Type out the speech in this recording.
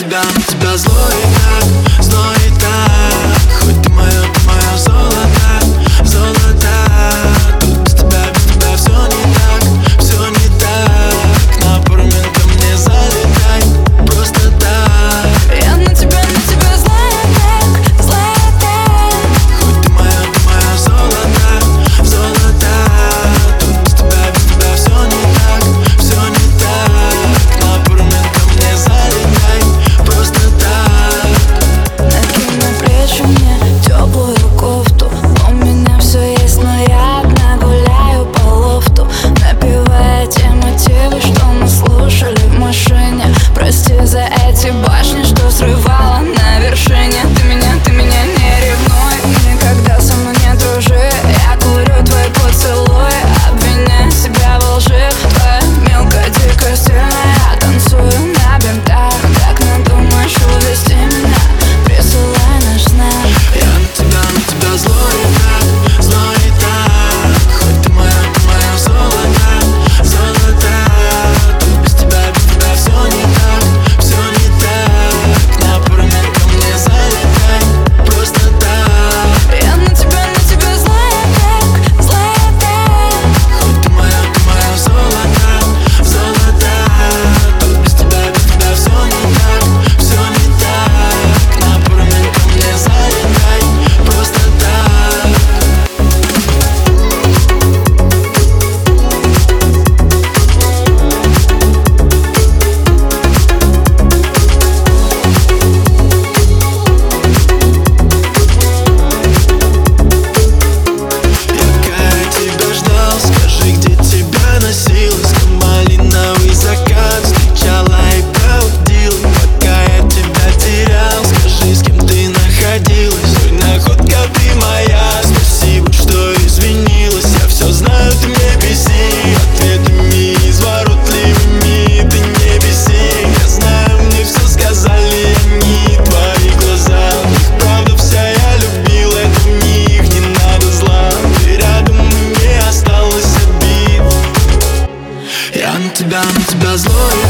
тебя, тебя злой так, злой так на тебя,